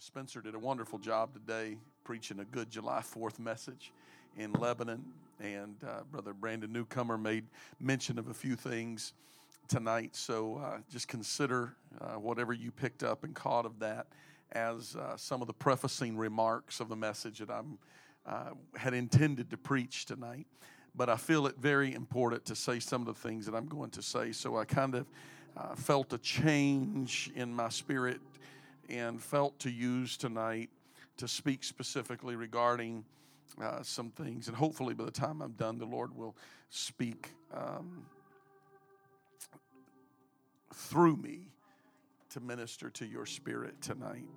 Spencer did a wonderful job today preaching a good July 4th message in Lebanon. And uh, Brother Brandon Newcomer made mention of a few things tonight. So uh, just consider uh, whatever you picked up and caught of that as uh, some of the prefacing remarks of the message that I uh, had intended to preach tonight. But I feel it very important to say some of the things that I'm going to say. So I kind of uh, felt a change in my spirit and felt to use tonight to speak specifically regarding uh, some things. And hopefully, by the time I'm done, the Lord will speak um, through me to minister to your spirit tonight.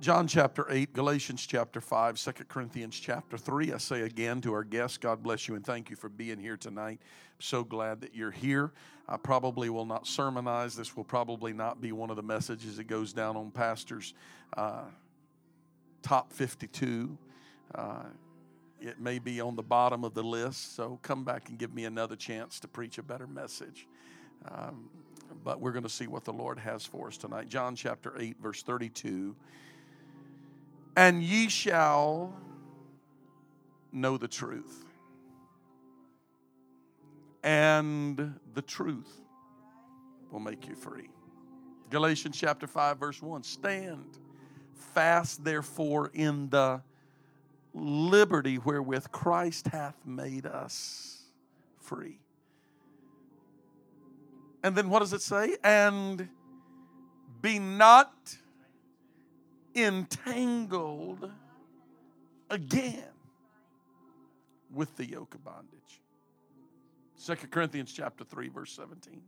John chapter 8, Galatians chapter 5, 2 Corinthians chapter 3. I say again to our guests, God bless you and thank you for being here tonight. I'm so glad that you're here. I probably will not sermonize. This will probably not be one of the messages that goes down on pastors' uh, top 52. Uh, it may be on the bottom of the list, so come back and give me another chance to preach a better message. Um, but we're going to see what the Lord has for us tonight. John chapter 8, verse 32. And ye shall know the truth, and the truth will make you free. Galatians chapter 5, verse 1 Stand fast, therefore, in the liberty wherewith Christ hath made us free. And then what does it say? And be not entangled again with the yoke of bondage. Second Corinthians chapter 3 verse 17.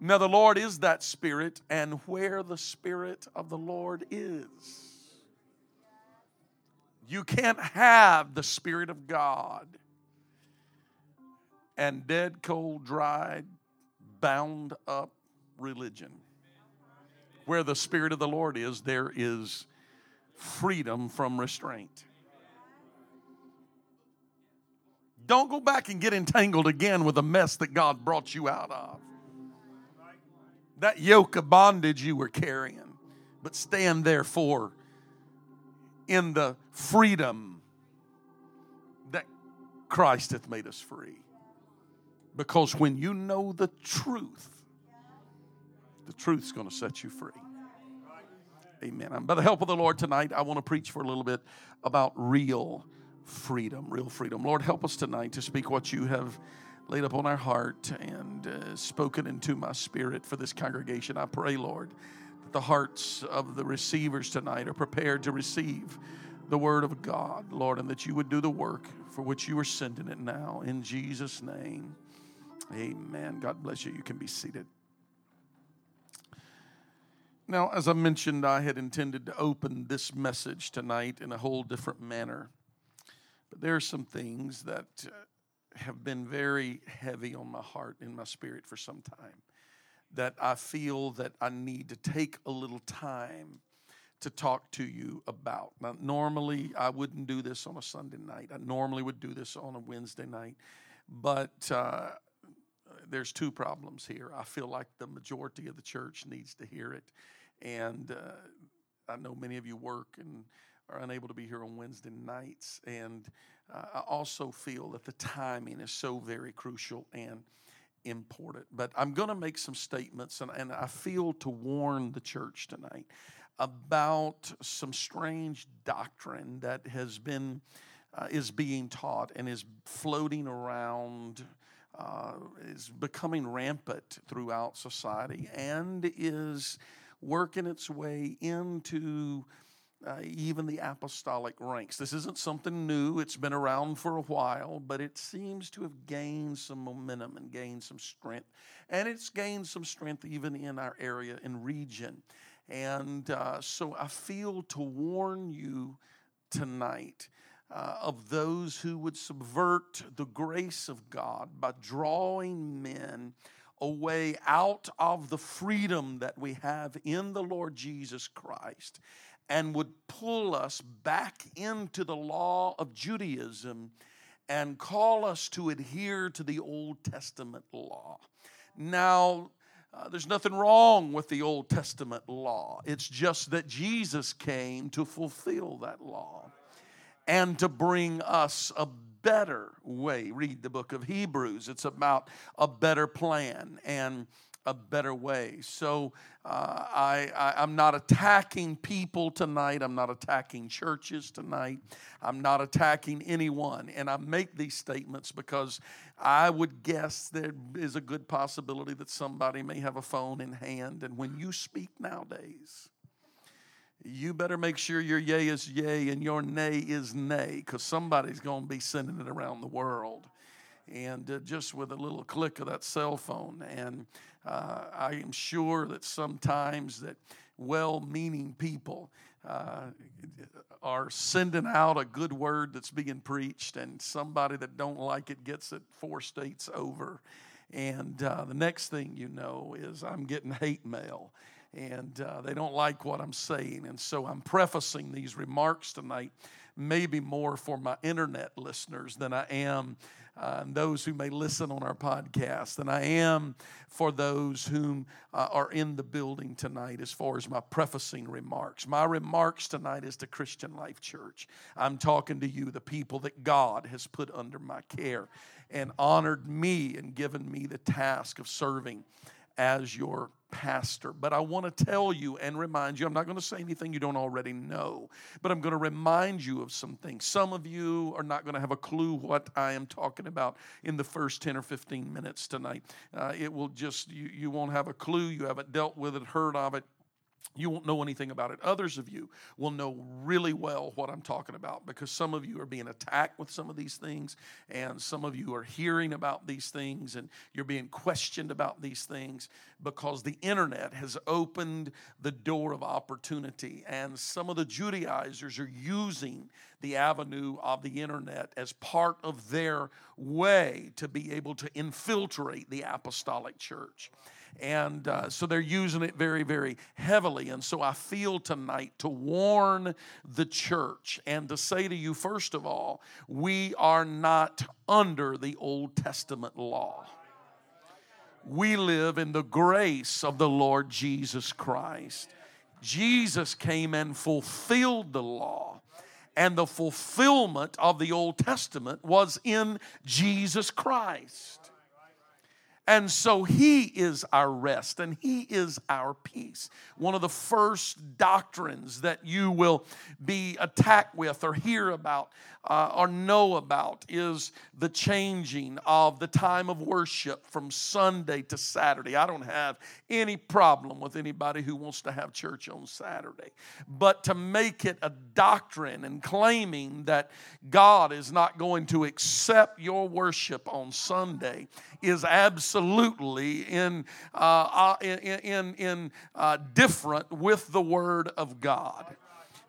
Now the Lord is that spirit and where the spirit of the Lord is you can't have the spirit of God and dead cold dried bound up religion. Where the Spirit of the Lord is, there is freedom from restraint. Don't go back and get entangled again with the mess that God brought you out of. That yoke of bondage you were carrying. But stand therefore in the freedom that Christ hath made us free. Because when you know the truth, the truth's going to set you free. Amen. By the help of the Lord tonight, I want to preach for a little bit about real freedom. Real freedom. Lord, help us tonight to speak what you have laid upon our heart and uh, spoken into my spirit for this congregation. I pray, Lord, that the hearts of the receivers tonight are prepared to receive the word of God, Lord, and that you would do the work for which you are sending it now. In Jesus' name. Amen. God bless you. You can be seated. Now, as I mentioned, I had intended to open this message tonight in a whole different manner. But there are some things that uh, have been very heavy on my heart and my spirit for some time that I feel that I need to take a little time to talk to you about. Now, normally I wouldn't do this on a Sunday night. I normally would do this on a Wednesday night, but uh, there's two problems here. I feel like the majority of the church needs to hear it. And uh, I know many of you work and are unable to be here on Wednesday nights. And uh, I also feel that the timing is so very crucial and important. But I'm going to make some statements, and, and I feel to warn the church tonight about some strange doctrine that has been. Uh, is being taught and is floating around uh, is becoming rampant throughout society and is working its way into uh, even the apostolic ranks. This isn't something new, it's been around for a while, but it seems to have gained some momentum and gained some strength. And it's gained some strength even in our area and region. And uh, so I feel to warn you tonight uh, of those who would subvert the grace of God by drawing men away out of the freedom that we have in the Lord Jesus Christ and would pull us back into the law of Judaism and call us to adhere to the Old Testament law. Now, Uh, there's nothing wrong with the Old Testament law. It's just that Jesus came to fulfill that law and to bring us a better way. Read the book of Hebrews, it's about a better plan and a better way. So uh, I, I, am not attacking people tonight. I'm not attacking churches tonight. I'm not attacking anyone. And I make these statements because I would guess there is a good possibility that somebody may have a phone in hand. And when you speak nowadays, you better make sure your yay is yay and your nay is nay because somebody's going to be sending it around the world. And uh, just with a little click of that cell phone. And uh, I am sure that sometimes that well-meaning people uh, are sending out a good word that's being preached, and somebody that don't like it gets it four states over. And uh, the next thing you know is I'm getting hate mail and uh, they don't like what I'm saying. And so I'm prefacing these remarks tonight, maybe more for my internet listeners than I am. Uh, those who may listen on our podcast than I am for those whom uh, are in the building tonight as far as my prefacing remarks. My remarks tonight is to Christian Life Church. I'm talking to you, the people that God has put under my care and honored me and given me the task of serving as your pastor. But I want to tell you and remind you, I'm not going to say anything you don't already know, but I'm going to remind you of some things. Some of you are not going to have a clue what I am talking about in the first 10 or 15 minutes tonight. Uh, it will just, you, you won't have a clue. You haven't dealt with it, heard of it you won't know anything about it. Others of you will know really well what I'm talking about because some of you are being attacked with some of these things, and some of you are hearing about these things, and you're being questioned about these things because the internet has opened the door of opportunity, and some of the Judaizers are using the avenue of the internet as part of their way to be able to infiltrate the apostolic church. And uh, so they're using it very, very heavily. And so I feel tonight to warn the church and to say to you, first of all, we are not under the Old Testament law. We live in the grace of the Lord Jesus Christ. Jesus came and fulfilled the law and the fulfillment of the Old Testament was in Jesus Christ. And so He is our rest and He is our peace. One of the first doctrines that you will be attacked with or hear about uh, or know about is the changing of the time of worship from Sunday to Saturday. I don't have any problem with anybody who wants to have church on Saturday, but to make it a doctrine and claiming that God is not going to accept your worship on Sunday is absolutely in, uh, uh in, in, in uh, different with the Word of God.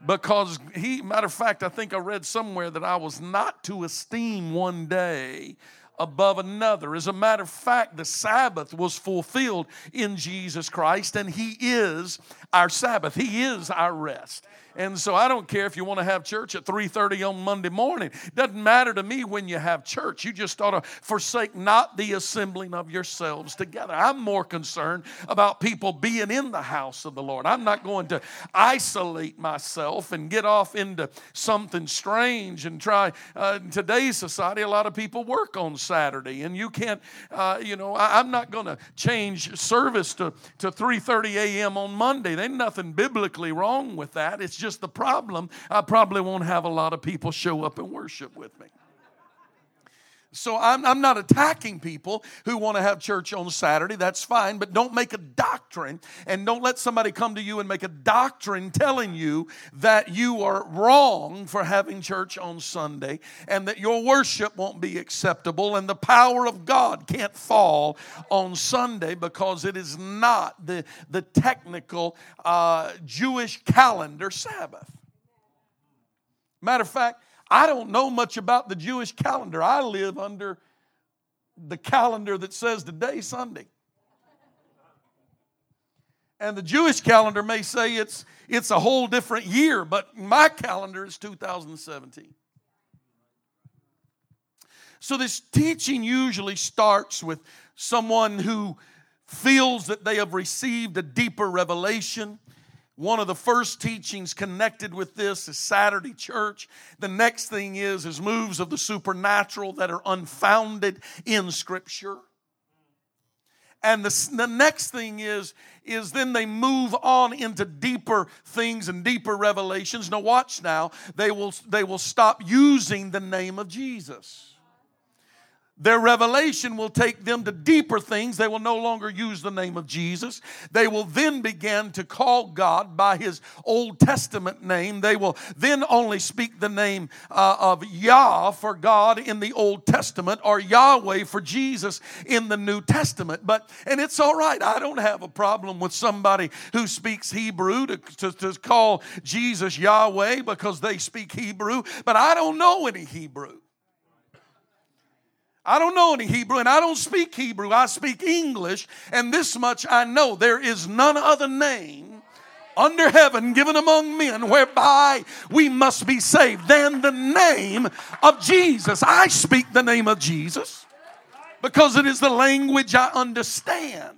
Because he matter of fact i think i read somewhere that i was not to esteem one day above another as a matter of fact the sabbath was fulfilled in jesus christ and he is our sabbath he is our rest and so I don't care if you want to have church at 3:30 on Monday morning. Doesn't matter to me when you have church. You just ought to forsake not the assembling of yourselves together. I'm more concerned about people being in the house of the Lord. I'm not going to isolate myself and get off into something strange and try. Uh, in today's society, a lot of people work on Saturday, and you can't. Uh, you know, I, I'm not going to change service to to 3:30 a.m. on Monday. There's nothing biblically wrong with that. It's just the problem. I probably won't have a lot of people show up and worship with me. So I'm, I'm not attacking people who want to have church on Saturday. That's fine, but don't make a doctrine and don't let somebody come to you and make a doctrine telling you that you are wrong for having church on Sunday and that your worship won't be acceptable and the power of God can't fall on Sunday because it is not the, the technical uh, Jewish calendar Sabbath. Matter of fact, I don't know much about the Jewish calendar. I live under the calendar that says today, Sunday. And the Jewish calendar may say it's, it's a whole different year, but my calendar is 2017. So this teaching usually starts with someone who feels that they have received a deeper revelation. One of the first teachings connected with this is Saturday church. The next thing is is moves of the supernatural that are unfounded in scripture. And the, the next thing is, is then they move on into deeper things and deeper revelations. Now watch now. They will, they will stop using the name of Jesus. Their revelation will take them to deeper things. They will no longer use the name of Jesus. They will then begin to call God by his Old Testament name. They will then only speak the name uh, of Yah for God in the Old Testament or Yahweh for Jesus in the New Testament. But, and it's all right. I don't have a problem with somebody who speaks Hebrew to, to, to call Jesus Yahweh because they speak Hebrew, but I don't know any Hebrew. I don't know any Hebrew and I don't speak Hebrew. I speak English, and this much I know there is none other name under heaven given among men whereby we must be saved than the name of Jesus. I speak the name of Jesus because it is the language I understand.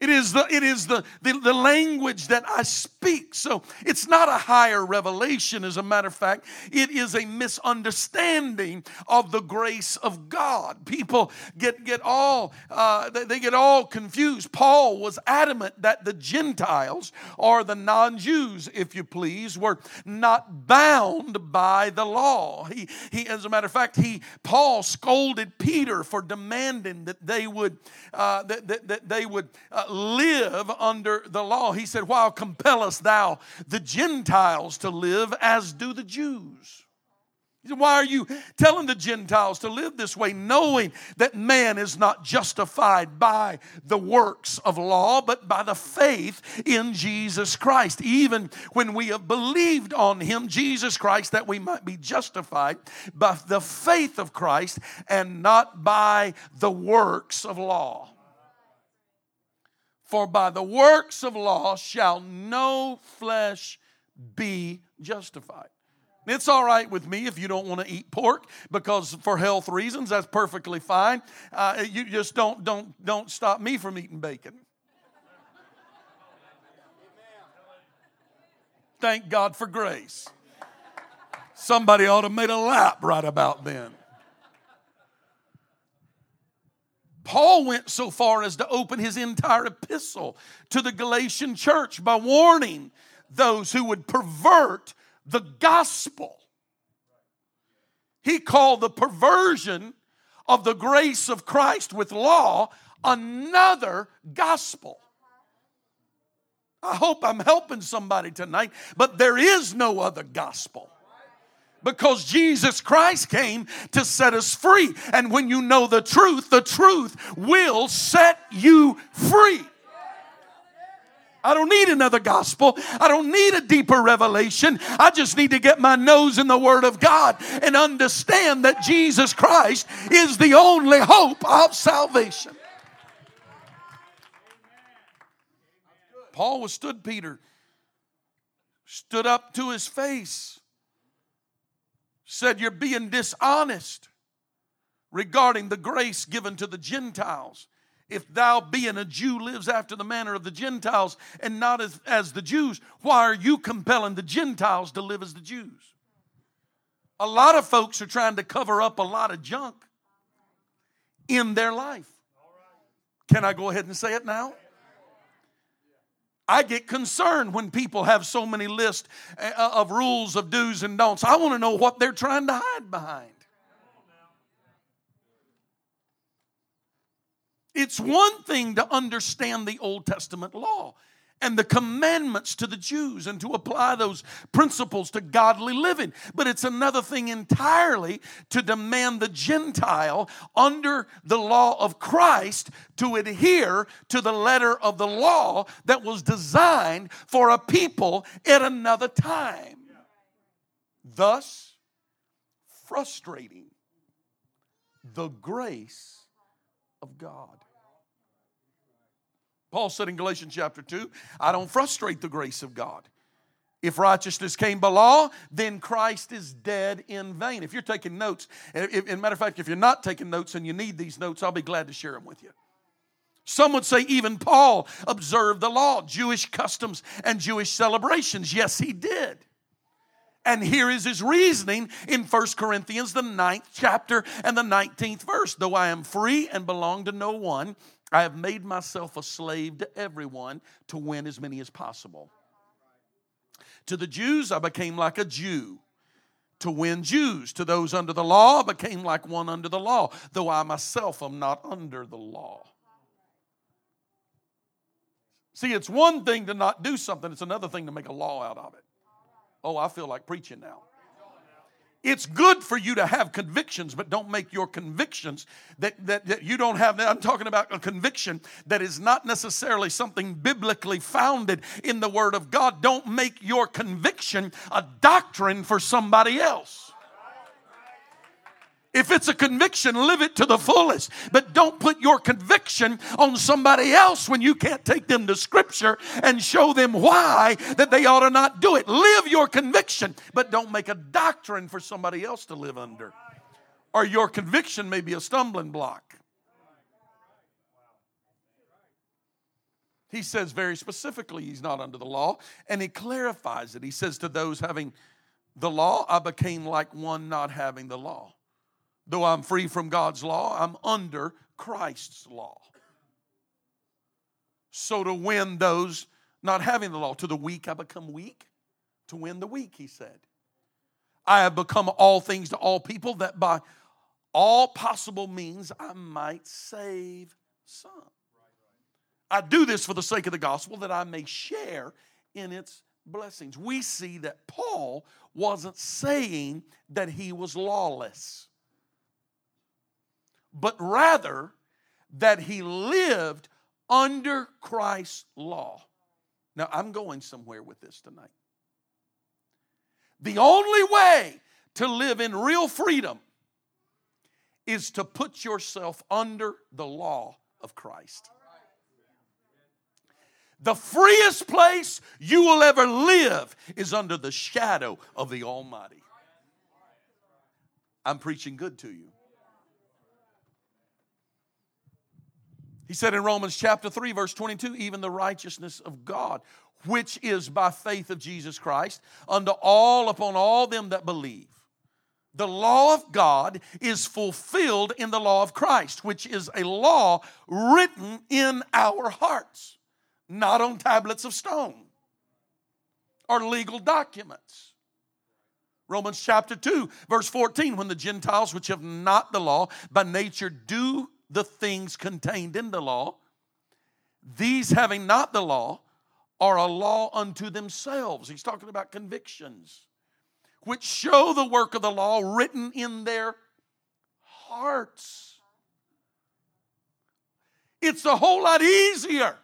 It is the it is the, the, the language that I speak. So it's not a higher revelation, as a matter of fact. It is a misunderstanding of the grace of God. People get get all uh, they, get all confused. Paul was adamant that the Gentiles or the non-Jews, if you please, were not bound by the law. He he as a matter of fact, he Paul scolded Peter for demanding that they would uh, that, that, that they would uh, live under the law. He said, Why compellest thou the Gentiles to live as do the Jews? He said, Why are you telling the Gentiles to live this way, knowing that man is not justified by the works of law, but by the faith in Jesus Christ? Even when we have believed on him, Jesus Christ, that we might be justified by the faith of Christ and not by the works of law. For by the works of law shall no flesh be justified. It's all right with me if you don't want to eat pork because for health reasons that's perfectly fine. Uh, you just don't don't don't stop me from eating bacon. Thank God for grace. Somebody ought to made a lap right about then. Paul went so far as to open his entire epistle to the Galatian church by warning those who would pervert the gospel. He called the perversion of the grace of Christ with law another gospel. I hope I'm helping somebody tonight, but there is no other gospel because Jesus Christ came to set us free. And when you know the truth, the truth will set you free. I don't need another gospel. I don't need a deeper revelation. I just need to get my nose in the Word of God and understand that Jesus Christ is the only hope of salvation. Paul withstood Peter, stood up to his face said, You're being dishonest regarding the grace given to the Gentiles. If thou, being a Jew, lives after the manner of the Gentiles and not as, as the Jews, why are you compelling the Gentiles to live as the Jews? A lot of folks are trying to cover up a lot of junk in their life. Can I go ahead and say it now? I get concerned when people have so many lists uh, of rules of do's and don'ts. I want to know what they're trying to hide behind. It's one thing to understand the Old Testament law and the commandments to the Jews and to apply those principles to godly living. But it's another thing entirely to demand the Gentile under the law of Christ to adhere to the letter of the law that was designed for a people at another time. Thus, frustrating the grace of God. Paul said in Galatians chapter 2, I don't frustrate the grace of God. If righteousness came by law, then Christ is dead in vain. If you're taking notes, in matter of fact, if you're not taking notes and you need these notes, I'll be glad to share them with you. Some would say even Paul observed the law, Jewish customs and Jewish celebrations. Yes, he did. And here is his reasoning in 1 Corinthians, the ninth chapter and the 19th verse. Though I am free and belong to no one, I have made myself a slave to everyone to win as many as possible. To the Jews, I became like a Jew to win Jews. To those under the law, I became like one under the law, though I myself am not under the law. See, it's one thing to not do something, it's another thing to make a law out of it. Oh, I feel like preaching now. It's good for you to have convictions, but don't make your convictions that, that, that you don't have. I'm talking about a conviction that is not necessarily something biblically founded in the Word of God. Don't make your conviction a doctrine for somebody else. If it's a conviction, live it to the fullest. But don't put your conviction on somebody else when you can't take them to Scripture and show them why that they ought to not do it. Live your conviction, but don't make a doctrine for somebody else to live under. Or your conviction may be a stumbling block. He says very specifically he's not under the law, and he clarifies it. He says to those having the law, I became like one not having the law. Though I'm free from God's law, I'm under Christ's law. So to win those not having the law, to the weak I become weak, to win the weak, he said. I have become all things to all people that by all possible means I might save some. I do this for the sake of the gospel that I may share in its blessings. We see that Paul wasn't saying that he was lawless but rather that he lived under Christ's law. Now, I'm going somewhere with this tonight. The only way to live in real freedom is to put yourself under the law of Christ. The freest place you will ever live is under the shadow of the Almighty. I'm preaching good to you. He said in Romans chapter 3, verse 22, even the righteousness of God, which is by faith of Jesus Christ, unto all upon all them that believe. The law of God is fulfilled in the law of Christ, which is a law written in our hearts, not on tablets of stone or legal documents. Romans chapter 2, verse 14 when the Gentiles which have not the law by nature do the things contained in the law, these having not the law are a law unto themselves. He's talking about convictions, which show the work of the law written in their hearts. It's a whole lot easier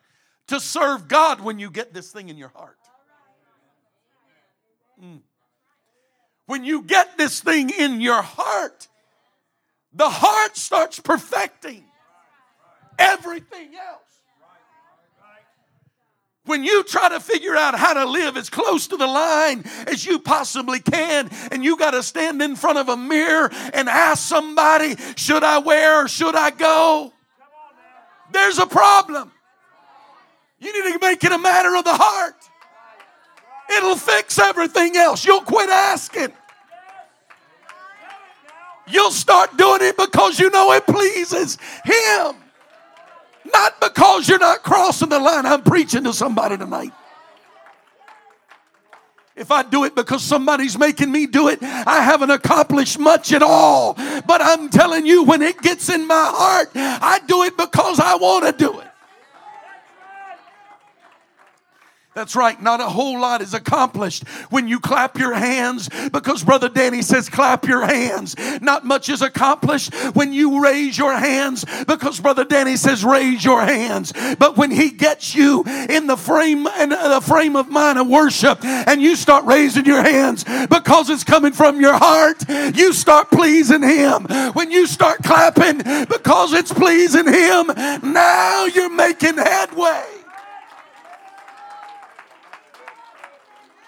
to serve God when you get this thing in your heart. Mm. When you get this thing in your heart, the heart starts perfecting everything else. When you try to figure out how to live as close to the line as you possibly can, and you got to stand in front of a mirror and ask somebody, Should I wear or should I go? There's a problem. You need to make it a matter of the heart. It'll fix everything else. You'll quit asking. You'll start doing it because you know it pleases Him. Not because you're not crossing the line. I'm preaching to somebody tonight. If I do it because somebody's making me do it, I haven't accomplished much at all. But I'm telling you, when it gets in my heart, I do it because I want to do it. That's right, not a whole lot is accomplished when you clap your hands because Brother Danny says, clap your hands. Not much is accomplished when you raise your hands because Brother Danny says, raise your hands. But when he gets you in the frame and the frame of mind of worship and you start raising your hands because it's coming from your heart, you start pleasing him. When you start clapping because it's pleasing him, now you're making headway.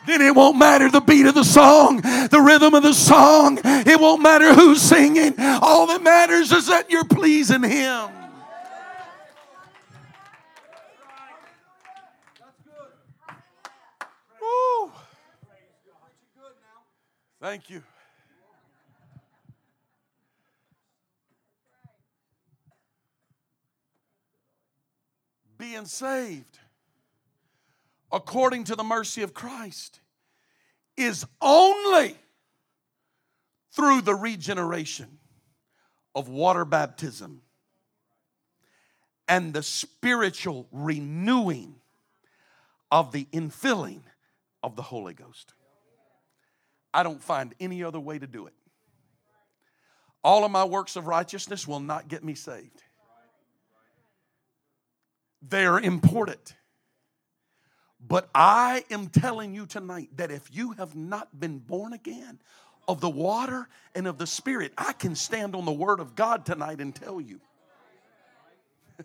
Then it won't matter the beat of the song, the rhythm of the song. It won't matter who's singing. All that matters is that you're pleasing Him. Woo. Thank you. Being saved according to the mercy of Christ is only through the regeneration of water baptism and the spiritual renewing of the infilling of the Holy Ghost. I don't find any other way to do it. All of my works of righteousness will not get me saved. They're important. But I am telling you tonight that if you have not been born again of the water and of the Spirit, I can stand on the Word of God tonight and tell you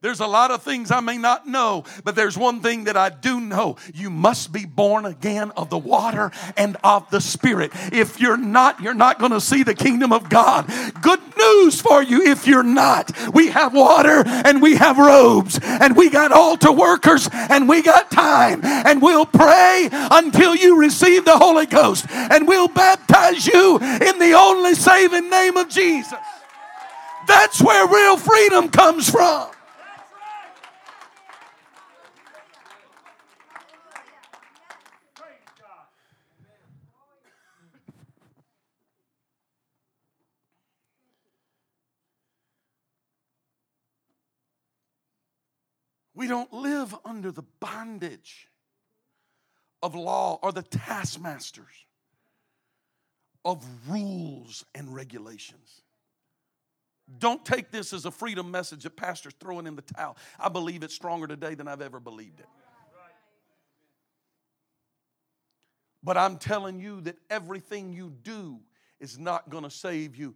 there's a lot of things I may not know, but there's one thing that I do know. You must be born again of the water and of the Spirit. If you're not, you're not going to see the kingdom of God. Good for you if you're not. We have water and we have robes and we got altar workers and we got time and we'll pray until you receive the Holy Ghost and we'll baptize you in the only saving name of Jesus. That's where real freedom comes from. We don't live under the bondage of law or the taskmasters of rules and regulations. Don't take this as a freedom message that pastor's throwing in the towel. I believe it's stronger today than I've ever believed it. But I'm telling you that everything you do is not going to save you.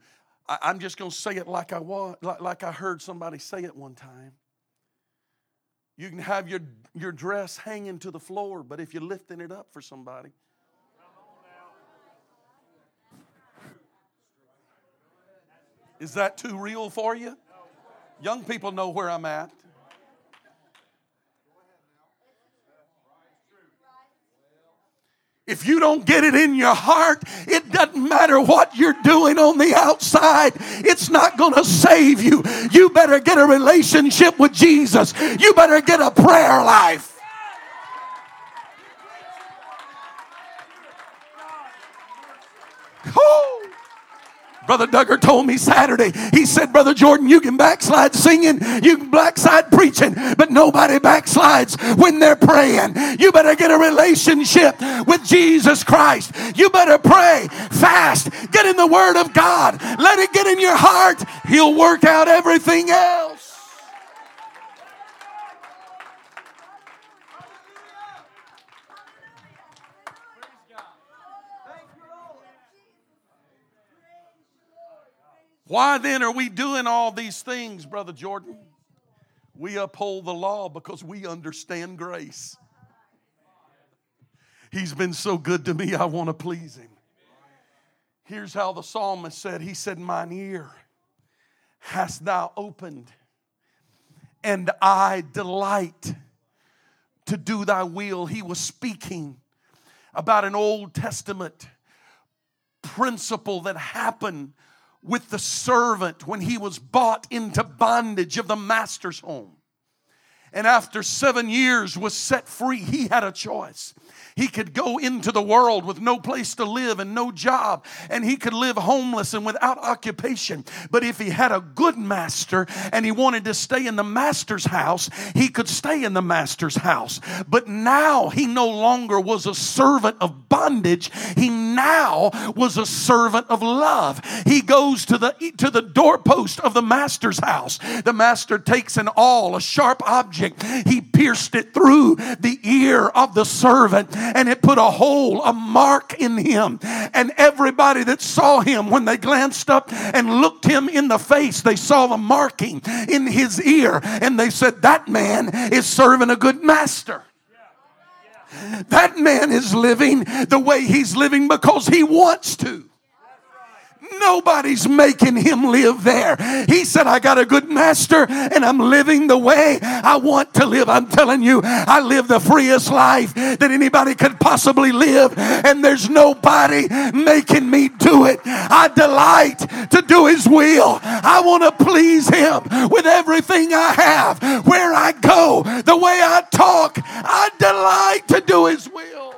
I, am just going to say it like I was, like, like I heard somebody say it one time. You can have your, your dress hanging to the floor, but if you're lifting it up for somebody, is that too real for you? Young people know where I'm at. If you don't get it in your heart, it doesn't matter what you're doing on the outside. It's not going to save you. You better get a relationship with Jesus. You better get a prayer life. Brother Duggar told me Saturday, he said, Brother Jordan, you can backslide singing, you can backslide preaching, but nobody backslides when they're praying. You better get a relationship with Jesus Christ. You better pray, fast, get in the Word of God, let it get in your heart. He'll work out everything else. Why then are we doing all these things, Brother Jordan? We uphold the law because we understand grace. He's been so good to me, I want to please him. Here's how the psalmist said He said, Mine ear hast thou opened, and I delight to do thy will. He was speaking about an Old Testament principle that happened with the servant when he was bought into bondage of the master's home. And after seven years was set free, he had a choice. He could go into the world with no place to live and no job, and he could live homeless and without occupation. But if he had a good master and he wanted to stay in the master's house, he could stay in the master's house. But now he no longer was a servant of bondage, he now was a servant of love. He goes to the to the doorpost of the master's house. The master takes an awl, a sharp object, he pierced it through the ear of the servant and it put a hole, a mark in him. And everybody that saw him, when they glanced up and looked him in the face, they saw the marking in his ear. And they said, That man is serving a good master. That man is living the way he's living because he wants to Nobody's making him live there. He said, I got a good master and I'm living the way I want to live. I'm telling you, I live the freest life that anybody could possibly live, and there's nobody making me do it. I delight to do his will. I want to please him with everything I have, where I go, the way I talk. I delight to do his will.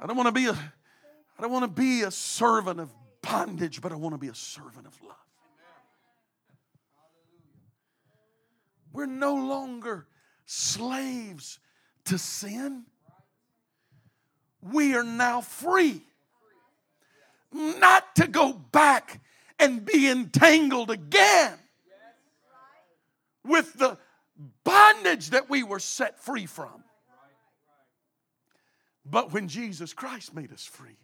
I don't want to be a I don't want to be a servant of bondage, but I want to be a servant of love. We're no longer slaves to sin. We are now free. Not to go back and be entangled again with the bondage that we were set free from. But when Jesus Christ made us free,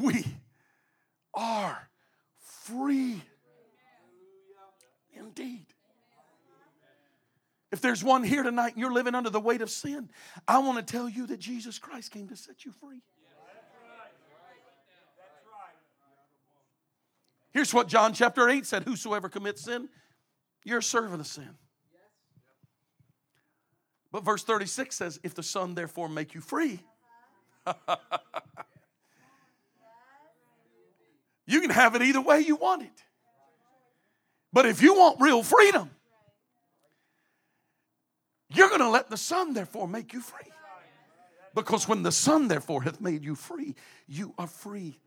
we are free indeed. If there's one here tonight and you're living under the weight of sin, I want to tell you that Jesus Christ came to set you free. Here's what John chapter 8 said Whosoever commits sin, you're a servant of sin. But verse 36 says, If the Son therefore make you free, you can have it either way you want it. But if you want real freedom, you're going to let the Son therefore make you free. Because when the Son therefore hath made you free, you are free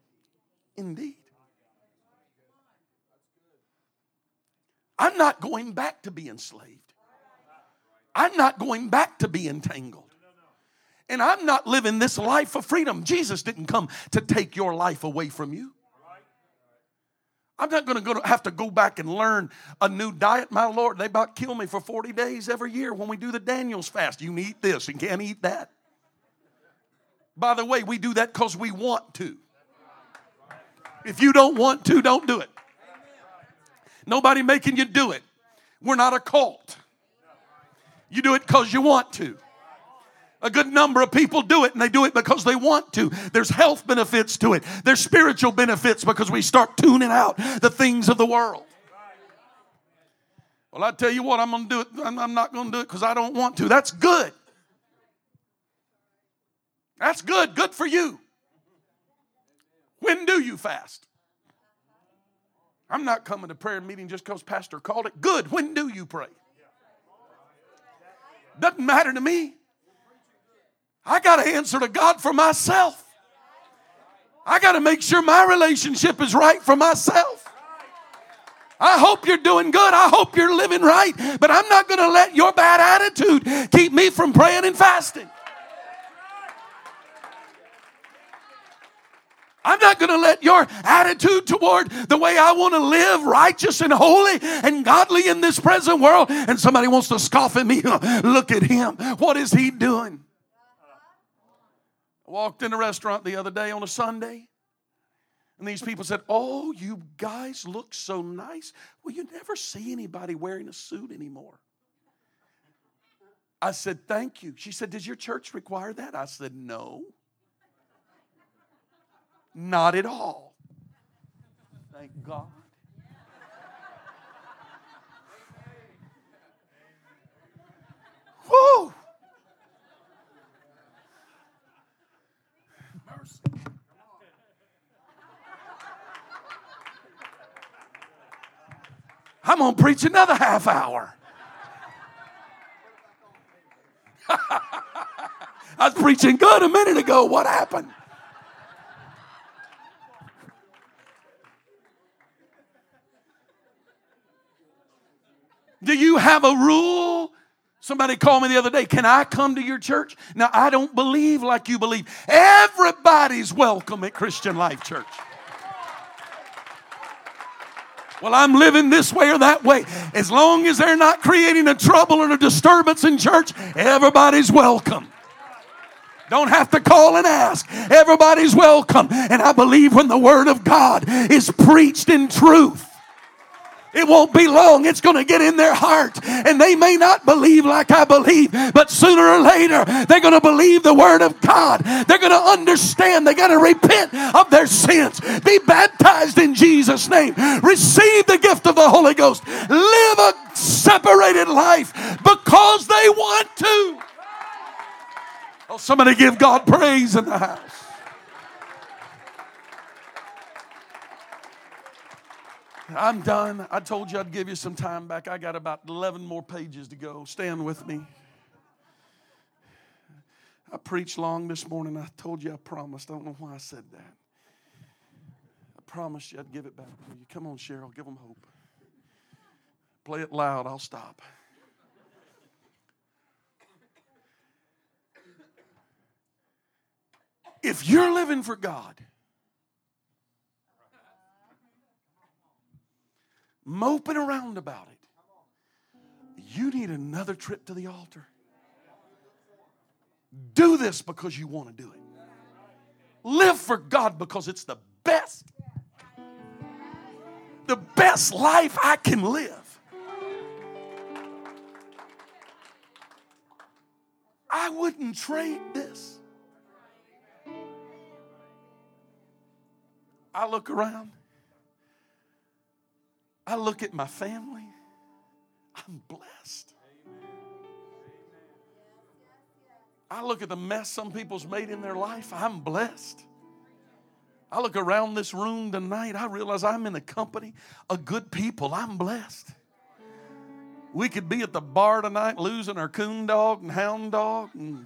indeed. I'm not going back to be enslaved. I'm not going back to be entangled. And I'm not living this life of freedom. Jesus didn't come to take your life away from you. I'm not going to have to go back and learn a new diet. My Lord, they about kill me for 40 days every year when we do the Daniel's fast. You eat this and can't eat that. By the way, we do that because we want to. If you don't want to, don't do it. Nobody making you do it. We're not a cult. You do it because you want to. A good number of people do it and they do it because they want to. There's health benefits to it, there's spiritual benefits because we start tuning out the things of the world. Well, I tell you what, I'm going to do it. I'm not going to do it because I don't want to. That's good. That's good. Good for you. When do you fast? I'm not coming to prayer meeting just because Pastor called it. Good. When do you pray? Doesn't matter to me. I got to answer to God for myself. I got to make sure my relationship is right for myself. I hope you're doing good. I hope you're living right. But I'm not going to let your bad attitude keep me from praying and fasting. I'm not going to let your attitude toward the way I want to live righteous and holy and godly in this present world. And somebody wants to scoff at me. Look at him. What is he doing? I walked in a restaurant the other day on a Sunday, and these people said, Oh, you guys look so nice. Well, you never see anybody wearing a suit anymore. I said, Thank you. She said, Does your church require that? I said, No. Not at all. Thank God. Whoa! I'm going to preach another half hour. I was preaching good a minute ago. What happened? Do you have a rule? Somebody called me the other day, Can I come to your church? Now, I don't believe like you believe. Everybody's welcome at Christian Life Church. Well, I'm living this way or that way. As long as they're not creating a trouble or a disturbance in church, everybody's welcome. Don't have to call and ask. Everybody's welcome. And I believe when the Word of God is preached in truth, It won't be long. It's going to get in their heart. And they may not believe like I believe, but sooner or later, they're going to believe the Word of God. They're going to understand. They got to repent of their sins. Be baptized in Jesus' name. Receive the gift of the Holy Ghost. Live a separated life because they want to. Oh, somebody give God praise in the house. I'm done. I told you I'd give you some time back. I got about 11 more pages to go. Stand with me. I preached long this morning. I told you I promised. I don't know why I said that. I promised you I'd give it back to you. Come on, Cheryl, give them hope. Play it loud, I'll stop. If you're living for God, moping around about it, you need another trip to the altar. Do this because you want to do it. Live for God because it's the best. The best life I can live. I wouldn't trade this. I look around. I look at my family. I'm blessed. I look at the mess some people's made in their life. I'm blessed. I look around this room tonight. I realize I'm in the company of good people. I'm blessed. We could be at the bar tonight losing our coon dog and hound dog and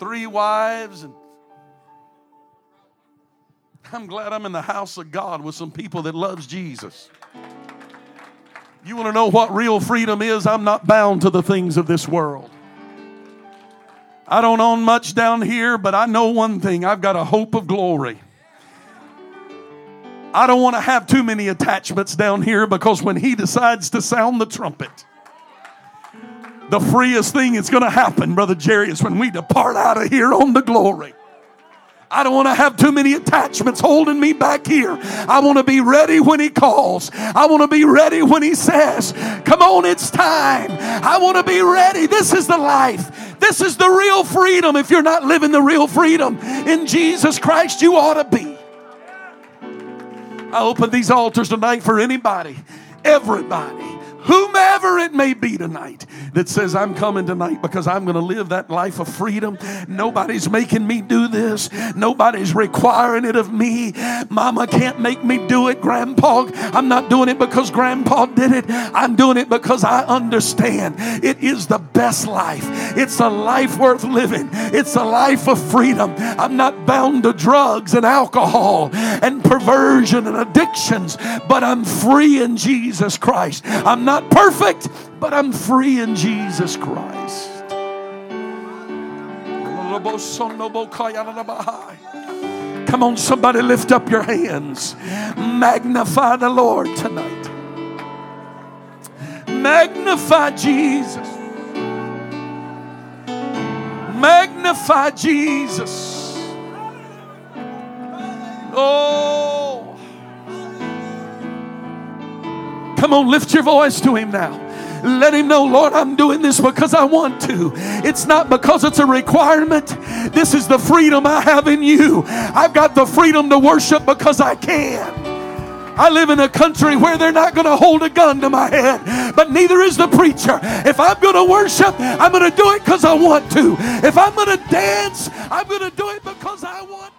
three wives and I'm glad I'm in the house of God with some people that loves Jesus. You want to know what real freedom is? I'm not bound to the things of this world. I don't own much down here, but I know one thing I've got a hope of glory. I don't want to have too many attachments down here because when he decides to sound the trumpet, the freest thing that's going to happen, Brother Jerry, is when we depart out of here on the glory. I don't want to have too many attachments holding me back here. I want to be ready when He calls. I want to be ready when He says, Come on, it's time. I want to be ready. This is the life. This is the real freedom. If you're not living the real freedom in Jesus Christ, you ought to be. I open these altars tonight for anybody, everybody whomever it may be tonight that says, I'm coming tonight because I'm going to live that life of freedom. Nobody's making me do this, nobody's requiring it of me. Mama can't make me do it. Grandpa, I'm not doing it because Grandpa did it. I'm doing it because I understand it is the best life. It's a life worth living, it's a life of freedom. I'm not bound to drugs and alcohol and perversion and addictions, but I'm free in Jesus Christ. I'm not not perfect, but I'm free in Jesus Christ. Come on, somebody lift up your hands. Magnify the Lord tonight. Magnify Jesus. Magnify Jesus. Oh. Come on, lift your voice to Him now. Let him know, Lord, I'm doing this because I want to. It's not because it's a requirement. This is the freedom I have in you. I've got the freedom to worship because I can. I live in a country where they're not going to hold a gun to my head, but neither is the preacher. If I'm going to worship, I'm going to do it because I want to. If I'm going to dance, I'm going to do it because I want